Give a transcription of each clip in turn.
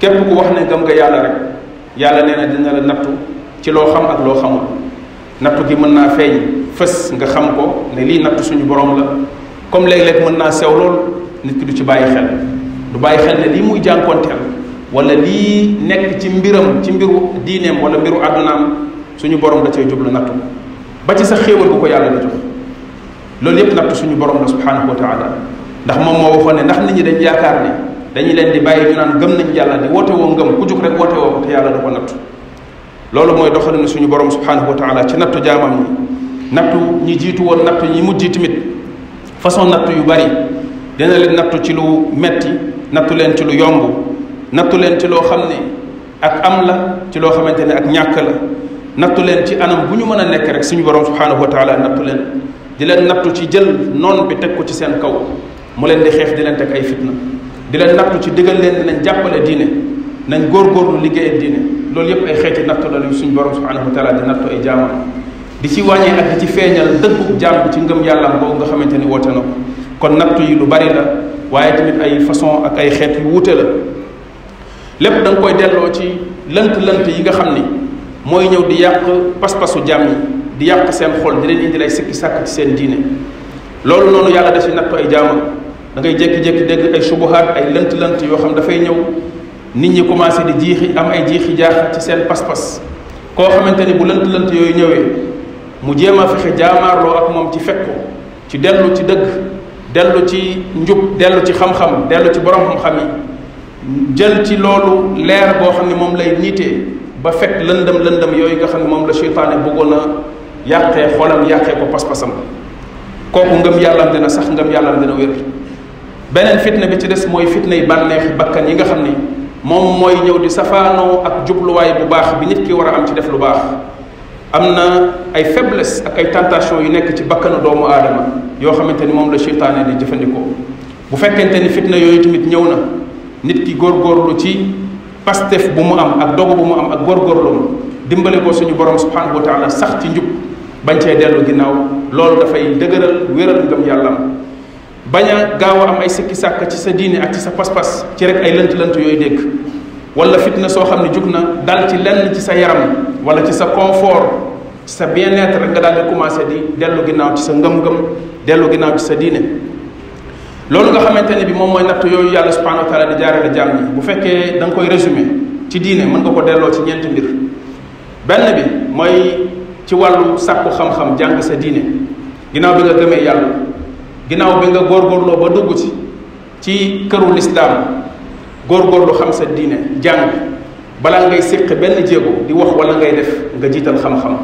képp ku wax ne gëm nga yàlla rek yàlla nee na dina la nattu ci loo xam ak loo xamul nattu gi mën naa feeñ fës nga xam ko ne lii nattu suñu borom la comme léeg-léeg mën naa sew lool nit ki du ci bàyyi xel du bàyyi xel ne lii muy jànkoonteel wala lii nekk ci mbiram ci mbiru diineem wala mbiru àddunaam suñu borom da cay jublu nattu ba ci sa xéewal bu ko yàlla di jox loolu yépp nattu suñu borom la subhanahu wa taala ndax moom moo waxoon ne ndax nit ñi dañ yaakaar ne dañuy leen di bàyyi ñu naan gëm nañ yàlla di woote woo ngëm ku jóg rek woote woo ko te yàlla du ko nattu loolu mooy doxalinu suñu borom subhanahu wa taala ci nattu jaamam ñi nattu ñi jiitu woon nattu ñi mujj tamit façon nattu yu bari dina leen nattu ci lu metti nattu leen ci lu yomb nattu leen ci loo xam ne ak am la ci loo xamante ne ak ñàkk la nattu leen ci anam bu ñu mën a nekk rek suñu borom subhanahu wa taala nattu leen di leen nattu ci jël noon bi teg ko ci seen kaw mu leen di xeex di leen teg ay fitna di leen nattu ci digal leen di leen jàppale diine nañ góorgóorlu liggéeyal diine loolu yépp ay xeeti nattu la lu suñu borom subhanahu wa taala di nattu ay jaamam di ci wàññee ak di ci feeñal dëggu jaam bi ci ngëm yàllaam boobu nga xamante ni woote na ko kon nattu yi lu bari la waaye tamit ay façon ak ay xeet yu wuute la lépp da nga koy delloo ci lënt-lënt yi nga xam ni mooy ñëw di yàq pas-pasu jàmm yi di yàq seen xol di leen indi lay sikki sàkk ci seen diine loolu noonu yàlla da ci natt ay jaamam da ngay jékki-jékki dégg ay subuhaat ay lënt-lënt yoo xam dafay ñëw nit ñi commencé di jiixi am ay jiixi jaax ci seen pas-pas koo xamante ni bu lënt-lënt yooyu ñëwee mu jéem a fexe jaamaarloo ak moom ci fekk ko ci dellu ci dëgg dellu ci njub dellu ci xam-xam dellu ci borom xam-xam yi jël ci loolu leer boo xam ne moom lay niitee ba fekk lëndëm lëndëm yooyu nga xam ne moom la seytaane bëggoon a yàqee xolam yàqee ko pas-pasam kooku ngëm yàllam dina sax ngëm yàllam dina wér beneen fitna bi ci des mooy fitna yi bànneexi bakkan yi nga xam ni moom mooy ñëw di safaanoo ak jubluwaay bu baax bi nit ki war a am ci def lu baax am na ay faiblesse ak ay tentation yu nekk ci bakkanu doomu aadama yoo xamante ni moom la seytaane di jëfandikoo bu fekkente ni fitna yooyu tamit ñëw na nit ki góorgóorlu ci pastef bu mu am ak dogu bu mu am ak góorgóorloom dimbale ko suñu borom subhanahu wa taala sax ci njub bañ cee dellu ginnaaw loolu dafay dëgëral wéral ngëm yàllam bañ a gaaw a am ay sikki sàkk ci sa diine ak ci sa pas-pas ci rek ay lënt-lënt yooyu dégg wala fitna soo xam ne jug na dal ci lenn ci sa yaram wala ci sa confort ci sa bien-être rek nga daal di commencé di dellu ginnaaw ci sa ngëm-ngëm dellu ginnaaw ci sa diine loolu nga xamante ne bi moom mooy natt yooyu yàlla subhanahu wa taala di jaarale jaam ñi bu fekkee da nga koy résumé ci diine mën nga ko delloo ci ñeenti mbir benn bi mooy ci wàllu sàkku xam-xam jàng sa diine ginnaaw bi nga gëmee yàlla ginnaaw bi nga góorgóorloo ba dugg ci ci këru lislaam góorgóorlu xam sa diine jàng balaa ngay séq benn jéego di wax wala ngay def nga jiital xam-xam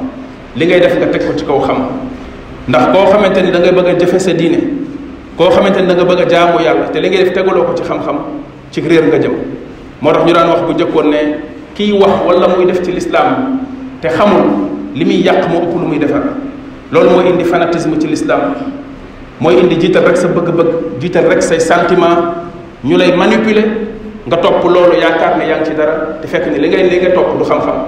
li ngay def nga teg ko ci kaw xam ndax koo xamante ni da ngay bëgg a jëfe sa diine koo xamante ni da nga bëgg a jaamu yàlla te li ngay def tegaloo ko ci xam-xam ci réer nga jëm moo tax ñu daan wax bu njëkkoon ne kiy wax wala muy def ci lislaam te xamul li muy yàq moo ëpp lu muy defar loolu mooy indi fanatisme ci lislaam mooy indi jiital rek sa bëgg-bëgg jiital rek say sentiment ñu lay manipuler nga topp loolu yaakaar ne yaa ngi ci dara te fekk ni li ngay li nga topp du xam-xam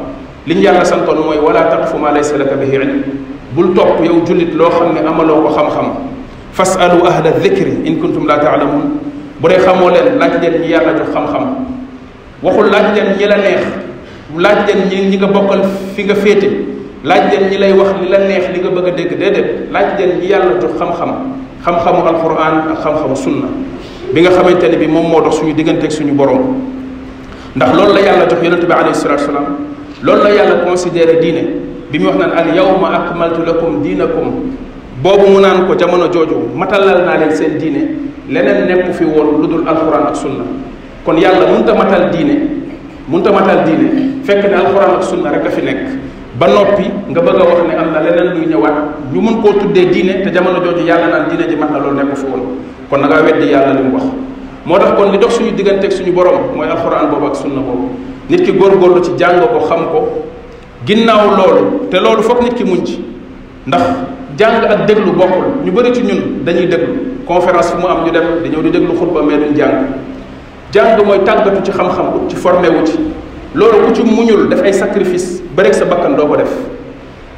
li ñu yàlla santoon mooy wala taqfu ma laysa laka bihi ilm bul topp yow jullit loo xam ne amaloo ko xam-xam fasalu ahla dikri in kuntum la taalamun bu dee xamoo leen laaj leen ñi yàlla jox xam-xam waxul laaj leen ñi la neex laaj leen ñi ñi nga bokkal fi nga féete laaj leen ñi lay wax li la neex li nga bëgg a dégg déedéet laaj leen ñi yàlla jox xam-xam xam-xamu alquran ak xam-xamu sunna bi nga xamante ne bi moom moo dox suñu diggante ak suñu borom ndax loolu la yàlla jox yonente bi alayhi salatu wasalaam loolu la yàlla considéré diine bi muy wax naan al yawma akmaltu lakum diinakum boobu mu naan ko jamono jooju matalal naa leen seen diine leneen nekku fi woon lu dul alxuraan ak sunna kon yàlla mënut a matal diine mënut a matal diine fekk ne alxuraan ak sunna rek a fi nekk ba noppi nga bëgg a wax ne am na leneen luy ñëwaat ñu mën koo tuddee diine te jamono jooju yàlla naan diine ji mat na loolu nekku fi woon kon da ngaa weddi yàlla li mu wax moo tax kon li dox suñu digganteeg suñu borom mooy alxuraan boobu ak sunna boobu nit ki góorgóorlu ci jàng ko xam ko ginnaaw loolu te loolu foog nit ki muñ ci ndax jàng ak déglu bokkul ñu bëri ci ñun dañuy déglu conférence fu mu am ñu dem dañoo di déglu xutba mais duñ jàng jàng mooy tàggatu ci xam-xam ut ci formé wu ci loolu ku ci muñul def ay sacrifice ba rek sa bakkan doo ko def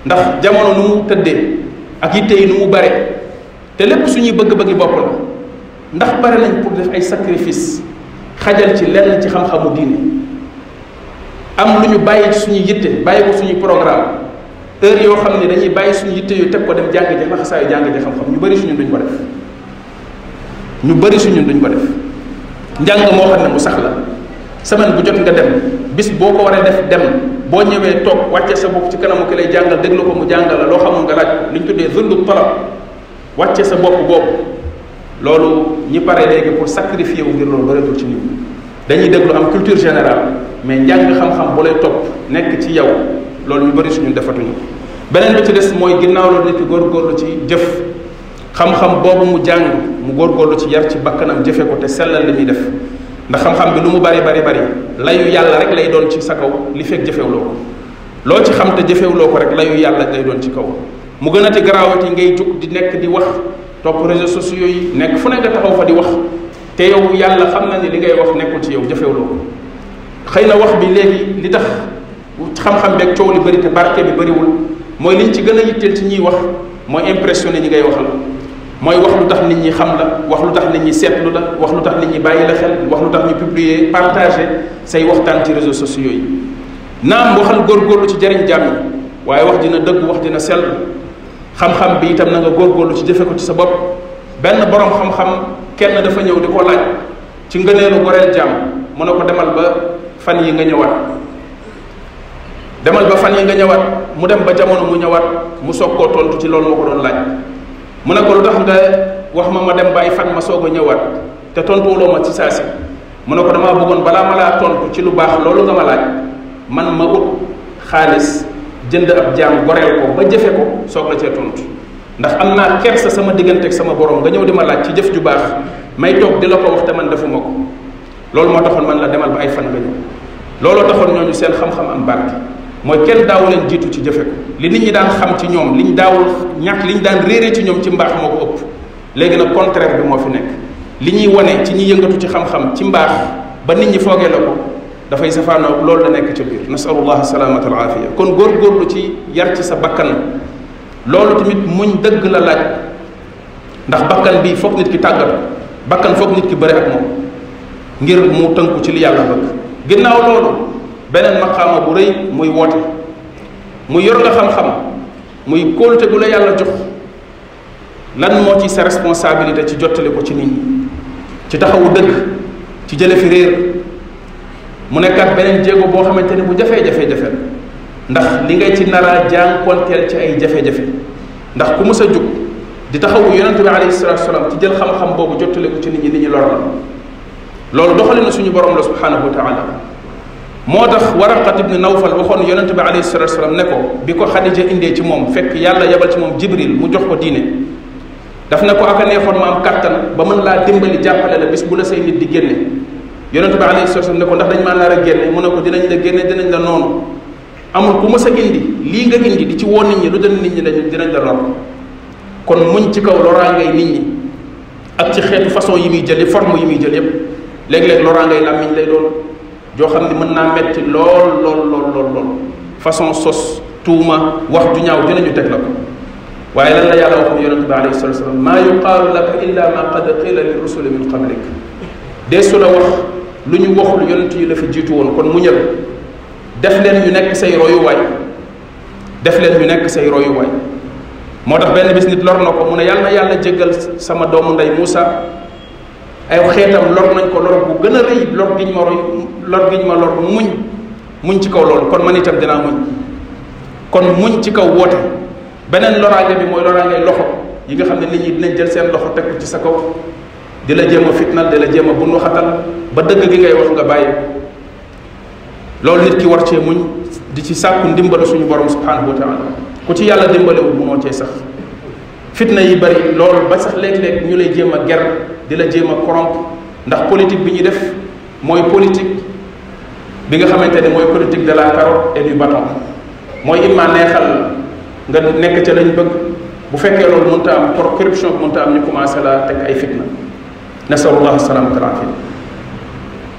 ndax jamono nu mu tëddee ak yitte yi nu mu bare te lépp suñuy bëgg-bëggi bopp la ndax pare nañ pour def ay sacrifice xajal ci lenn ci xam-xamu diine am lu ñu bàyyi ci suñuy yitte bàyyi ko suñuy programme heure yoo xam ne dañuy bàyyi suñu yitte yu teg ko dem jàng ji laxasaayu jàng ji xam-xam ñu bari suñu duñ ko def ñu bari suñu duñ ko def njàng moo xam ne mu sax la semaine bu jot nga dem bis boo ko waree def dem boo ñëwee toog wàcce sa bopp ci kanamu ki lay jàngal déglu ko mu jàngal la loo xamul nga laaj ko li ñu tuddee zullu talab wàcce sa bopp boobu loolu ñi pare léegi pour sacrifier wu ngir loolu bëreetul ci nit ñi dañuy déglu am culture générale mais njàng xam-xam bu lay topp nekk ci yow loolu ñu bëri suñu defatuñu beneen bi ci des mooy ginnaaw loolu nit ki góorgóorlu ci jëf xam-xam boobu mu jàng mu góorgóorlu ci yar ci bakkanam jëfe ko te sellal li muy def ndax xam-xam bi lu mu bari bari bari layu yàlla rek lay doon ci sa kaw li fekk jëfewloo ko loo ci xam te jëfewloo ko rek layu yàlla lay doon ci kaw mu gën a ti garaawati ngay jug di nekk di wax topp réseaux sociaux yi nekk fu ne nga taxaw fa di wax te yow yàlla xam na ni li ngay wax nekkul ci yow jafewloo ko xëy na wax bi léegi li tax xam-xam beeg coow li bëri te barke bi bëriwul mooy liñ ci gën a yitteel ci ñuy wax mooy impressionné ñi ngay waxal mooy wax lu tax nit ñi xam la wax lu tax nit ñi seetlu la wax lu tax nit ñi bàyyi la xel wax lu tax ñu publier partager say waxtaan ci réseaux sociaux yi naam waxal góorgóorlu ci jariñ jàmm yi waaye wax dina dëgg wax dina sell xam-xam bi itam na nga góorgóorlu ci jëfe ko ci sa bopp benn boroom xam-xam kenn dafa ñëw di ko laaj ci ngëneelu goreel jaam mu ne ko demal ba fan yi nga ñëwaat demal ba fan yi nga ñëwaat mu dem ba jamono mu ñëwaat mu soog koo tontu ci loolu ma ko doon laaj mu ne ko lu tax nga wax ma ma dem ba ay fan ma soog a ñëwaat te tontuwuloo ma ci saa si mu ne ko damaa bëggoon balaa ma laa tontu ci lu baax loolu nga ma laaj man ma ut xaalis jënd ab jaam goreel ko ba jëfe ko soog la cee tontu ndax am naa kersa sama diggante ak sama borom nga ñëw di ma laaj ci jëf ju baax may toog di la ko wax te man defuma ko loolu moo taxoon man la demal ba ay fan nga ñëw looloo taxoon ñooñu seen xam-xam am barke mooy kenn daawu leen jiitu ci jëfe ko li nit ñi daan xam ci ñoom liñ daawul ñàkk liñ daan réere ci ñoom ci mbaax moo ko ëpp léegi nag contraire bi moo fi nekk li ñuy wane ci ñi yëngatu ci xam-xam ci mbaax ba nit ñi foogee la ko dafay safaanoo loolu la nekk ca biir nasalullah salaamata al aafiya kon góorgóorlu ci yar ci sa bakkan loolu tamit muñ dëgg la laaj ndax bakkan bi foog nit ki tàggat ko bakkan foog nit ki bëri ak moom ngir mu tënku ci li yàlla bëgg ginnaaw loolu beneen maqaama bu rëy muy woote muy yor nga xam-xam muy kóolute gu la yàlla jox lan moo ci sa responsabilité ci jottali ko ci nit ñi ci taxawu dëgg ci jële fi réer mu nekkaat beneen jéego boo xamante ni bu jafe-jafe jafe ndax li ngay ci nara jànkonteel ci ay jafe-jafe ndax ku mës a jug di taxawu yonente bi alayhi salatu wasalaam ci jël xam-xam boobu jottale ko ci nit ñi nit ñi lor la loolu doxali na suñu borom la subhanahu wa taala moo tax waraqat ibni nawfal waxoon yonente bi alayhi salatu wasalaam ne ko bi ko xadija indee ci moom fekk yàlla yebal ci moom jibril mu jox ko diine daf na ko ak a neexoon ma am kàttan ba mën laa dimbali jàppale la bis bu la say nit di génne yonent bi alayhi salaatu ne ko ndax dañ maa nar a génne mu ne ko dinañ la génne dinañ la noonu amul ku mës a indi lii nga indi di ci woon nit ñi lu dal nit ñi lañu dinañ la lor kon muñ ci kaw loraangay nit ñi ak ci xeetu façon yi muy jël forme yi muy jël yépp léeg-léeg loraangay làmmiñ lay doon joo xam ne mën naa metti lool lool lool lool lool façon sos tuuma wax ju ñaaw dinañu teg la ko waaye lan la yàlla waxoon yonente bi alayhi salatu wasalam maa yuqaalu laka illa ma qad qila li rusuli min qablik dee su la wax lu ñu waxul yonent yi la fi jiitu woon kon mu ñëw def leen ñu nekk say royuwaay def leen ñu nekk say royuwaay moo tax benn bis nit lor na ko mu ne yàlla na yàlla jéggal sama doomu ndey Moussa ay xeetam lor nañ ko lor bu gën a rëy lor giñ ma roy lor giñ ma lor muñ muñ ci kaw loolu kon man itam dinaa muñ kon muñ ci kaw woote beneen loraange bi mooy loraange loxo yi nga xam ne nit ñi dinañ jël seen loxo teg ko ci sa kaw di la jéem a fitnal di la jéem a bundu xatal ba dëgg gi ngay wax nga bàyyi loolu nit ki war cee muñ di ci sàkku ndimbalu suñu borom subhanahu wa taala ku ci yàlla dimbalewul munoo cee sax fitna yi bari loolu ba sax léeg-léeg ñu lay jéem a ger di la jéem a corrompre ndax politique bi ñuy def mooy politique bi nga xamante ne mooy politique de la carotte et du bâton mooy imma neexal nga nekk ca lañ bëgg bu fekkee loolu mënut a am cor- corruption bi mënut a am ñu commencé la teg ay fitna nasalullah salaamata wal aafiya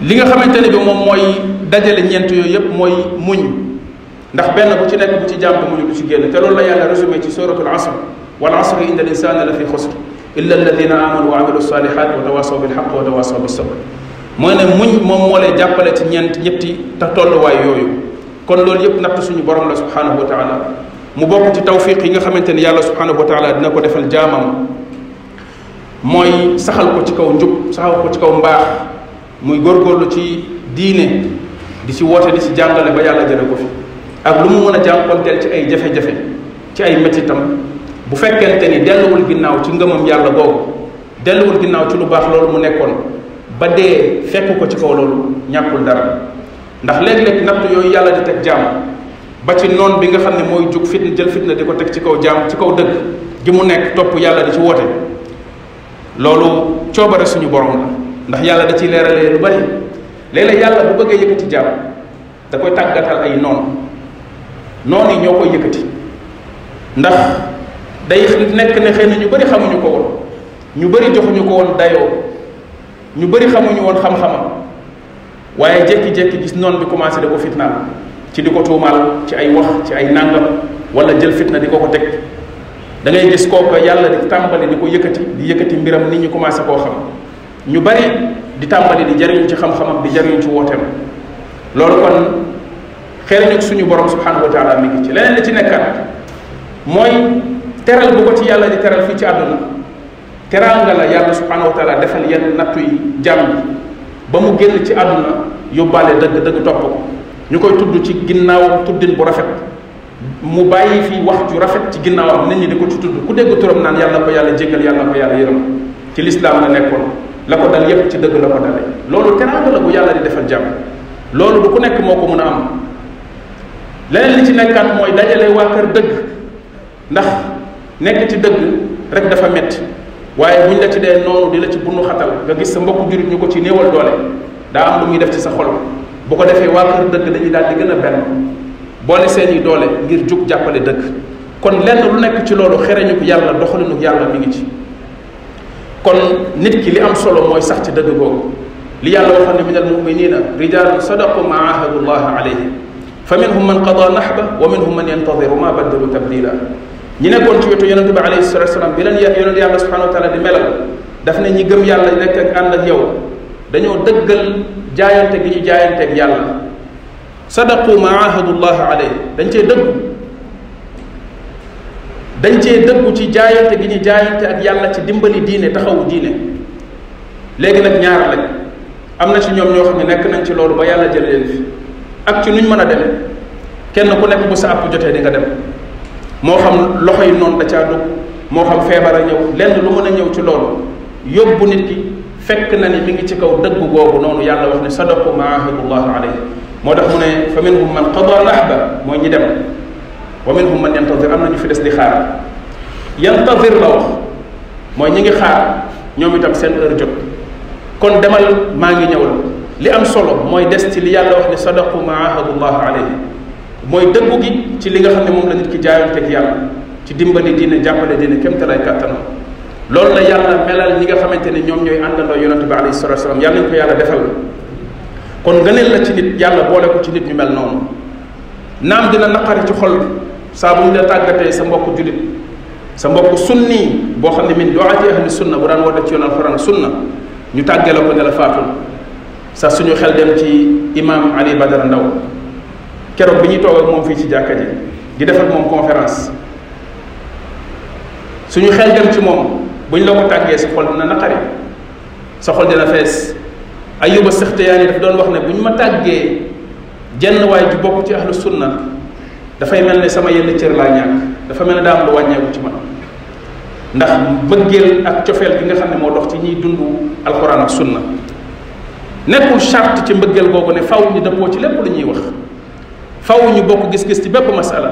li nga xamante ne bi moom mooy dajale ñeent yooyu yëpp mooy muñ ndax benn bu ci nekk bu ci jàmm mu ñu du ci génn te loolu la yàlla résumé ci suratul asr wal asr inna al insana la fi xusr illa alladina amanu wa amilu salihat wa tawasaw bil haqq wa tawasaw bis sabr mooy ne muñ moom moo lay jàppale ci ñeent ñetti te tolluwaay yooyu kon loolu yépp natt suñu borom la subhanahu wa taala mu bokk ci tawfiq yi nga xamante ni yàlla subhanahu wa taala dina ko defal jaamam mooy saxal ko ci kaw njub saxal ko ci kaw mbaax muy góorgóorlu ci diine di ci woote di ci jàngale ba yàlla jële ko fi ak lu mu mën a jànkonteel ci ay jafe-jafe ci ay métitam bu fekkente ni delluwul ginnaaw ci ngëmam yàlla googu delluwul ginnaaw ci lu baax loolu mu nekkoon ba dee fekk ko ci kaw loolu ñàkkul dara ndax léeg-léeg natt yooyu yàlla di teg jaam ba ci noon bi nga xam ne mooy jug fitna jël fitna di ko teg ci kaw jaam ci kaw dëgg gi mu nekk topp yàlla di ci woote loolu coobare suñu borom la ndax yàlla da ciy leeralee lu bari léeg-léeg yàlla bu bëggee yëkkati jàmm da koy tàggatal ay noon noon yi ñoo koy yëkkati ndax day nekk ne xëy na ñu bari xamuñu ko woon ñu bari joxuñu ko woon dayoo ñu bari xamuñu woon xam-xamam waaye jékki-jékki gis noon bi commencé da ko fitnaal ci di ko tuumaal ci ay wax ci ay nàngam wala jël fitna di ko ko teg da ngay gis kooku yàlla di tàmbali di ko yëkkati di yëkkati mbiram nit ñi commencé koo xam ñu bari di tàmbali di jariñu ci xam-xamam di jariñu ci wooteem loolu kon xereñu suñu borom subhanahu wa taala mi ngi ci leneen li ci nekkaat mooy teral bu ko ci yàlla di teral fii ci àdduna teraanga la yàlla subhanahu wa taala defal yenn nattu yi jàmm bi ba mu génn ci àdduna yóbbaale dëgg dëgg topp ko ñu koy tudd ci ginnaawam tuddin bu rafet mu bàyyi fii wax ju rafet ci ginnaawam nit ñi di ko ci tudd ku dégg turam naan yàlla ko yàlla jéggal yàlla ko yàlla yërëm ci lislaam la nekkoon la ko dal yépp ci dëgg la ko dale loolu teraanga la bu yàlla di defal jàmm loolu du ku nekk moo ko mën a am leneen li ci nekkaat mooy dajale waa kër dëgg ndax nekk ci dëgg rek dafa metti waaye buñ la ci dee noonu di la ci bunu xatal nga gis sa mbokku jurit ñu ko ci néewal doole daa am lu muy def ci sa xol bu ko defee waa kër dëgg dañuy daal di gën a benn boole seeni doole ngir jug jàppale dëgg kon lenn lu nekk ci loolu xereñu ko yàlla doxalinu yàlla mi ngi ci kon nit ki li am solo mooy sax ci dëgg googu li yàlla waxoon ne min al muminina rijalun sadaqu ma ahadu llah alayhi fa minhum man qada nahba wa minhum man yantadiru ma baddalu tabdila ñi nekkoon ci wetu yonente bi alayhi salatu wasalam bi leen yonent yàlla subhanahu wa taala di melal daf ne ñi gëm yàlla nekk ak ànd ak yow dañoo dëggal jaayante gi ñu jaayanteeg yàlla sadaqu ma ahadullah alay dañ cee dëggu dañ cee dëggu ci jaayante gi ñu jaayante ak yàlla ci dimbali diine taxawu diine léegi nag ñaar lañ am na ci ñoom ñoo xam ne nekk nañ ci loolu ba yàlla jël leen fi ak ci nuñ mën a dem kenn ku nekk bu sa àpp jotee di nga dem moo xam loxo yi noonu da caa dugg moo xam feebar a ñëw lenn lu mën a ñëw ci loolu yóbbu nit ki fekk na ni mi ngi ci kaw dëgg googu noonu yàlla wax ne sadaqu ma ahadullah alayhi moo tax mu ne fa minhum man qada nahba mooy ñi dem wa minhum man yantadir am na ñu fi des di xaar yantadir la wax mooy ñi ngi xaar ñoom itam seen heure jot kon demal maa ngi ñëw la li am solo mooy des ci li yàlla wax ne sadaqu ma ahadullah alayhi mooy dëggu gi ci li nga xam ne moom la nit ki jaayanteeg yàlla ci dimbali diine jàppale diine kémtalaay kàttanam loolu la yàlla melal ñi nga xamante ne ñoom ñooy àndandoo yonente bi alayhi salatu wasalam yàlla ñu ko yàlla defal kon ngëneel la ci nit yàlla boole ko ci nit ñu mel noonu naam dina naqari ci xol bi saa bu ñu la tàggatee sa mbokk julit sa mbokk sunni boo xam ne min doati ahli sunna bu daan woote ci yoon alxuraan sunna ñu tàggee la ko ne la faatul sa suñu xel dem ci imam ali badara ndaw keroog bi ñuy toog ak moom fii ci jàkka ji di def ak moom conférence suñu xel dem ci moom buñ la ko tàggee sa xol dina naqari sa xol dina fees ayuba sexteyaani daf doon wax ne bu ñu ma tàggee jenn waay ju bokk ci ahlu sunna dafay mel ne sama yenn cër laa ñàkk dafa mel ne daa am lu wàññeeku ci man ndax bëggeel ak cofeel gi nga xam ne moo dox ci ñiy dund alxuraan ak sunna nekkul charte ci mbëggeel googu ne faw ñu dëppoo ci lépp lu ñuy wax faw ñu bokk gis-gis ci bépp masala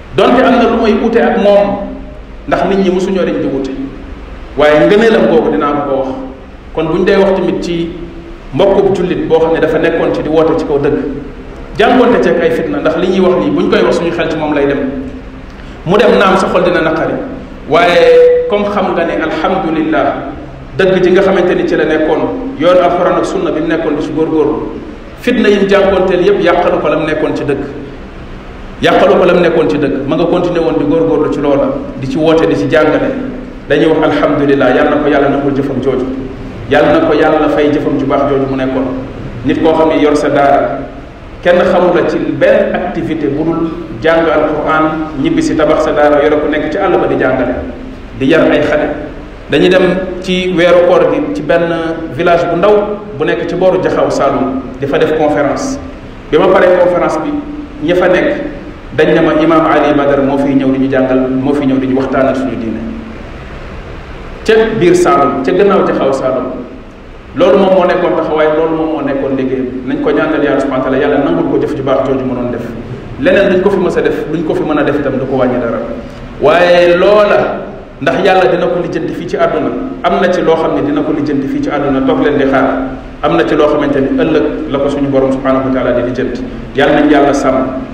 donte am na lu may ute ak moom ndax nit ñi mosuñoo dañ di wute waaye ngëneelam boobu dinaa ko ko wax kon bu ñu dee wax tamit ci mbokkub jullit boo xam ne dafa nekkoon ci di woote ci kaw dëgg jàngoonte ceeg ay fitna ndax li ñuy wax nii bu ñu koy wax suñu xel ci moom lay dem mu dem naam sa xol dina naqari waaye comme xam nga ne alhamdulillah dëgg ji nga xamante ni ci la nekkoon yoon alxuraan ak sunna bi mu nekkoon di ci góorgóorlu fitna yim jànkoonteel yépp yàqalu ko lam nekkoon ci dëgg yàqalu ko lam nekkoon ci dëgg ma nga continué woon di góorgóorlu ci loola di ci woote di ci jàngale dañuy wax alhamdulilah yàlla na ko yàlla nangul jëfam jooju yàlla na ko yàlla fay jëfam ju baax jooju mu nekkoon nit koo xam ne yor sa daara kenn xamul la ci benn activité bu dul jàng alquran ñibbi si tabax sa daara yore ku nekk ci àll ba di jàngale di yar ay xale dañuy dem ci weeru koor gi ci benn village bu ndaw bu nekk ci booru jaxaw Saloum di fa def conférence bi ma paree conférence bi ña fa nekk dañ ne ma imaam Ali Badar moo fiy ñëw di ñu jàngal moo fiy ñëw di ñu waxtaanal suñu diine ca biir Saloum ca gannaaw jaxaw Saloum loolu moom moo nekkoon taxawaay loolu moom moo nekkoon liggéeyam nañ ko ñaanal yàlla subhanahu wa taala yàlla nangul ko jëf ju baax jooju mu doon def leneen luñ ko fi mës a def luñ ko fi mën a def itam du ko wàññi dara waaye loola ndax yàlla dina ko lijjanti fii ci àdduna am na ci loo xam ne dina ko lijjanti fii ci àdduna toog leen di xaar am na ci loo xamante ni ëllëg la ko suñu borom subhanahu wa taala di lijjanti yàlla nañ yàlla sàmm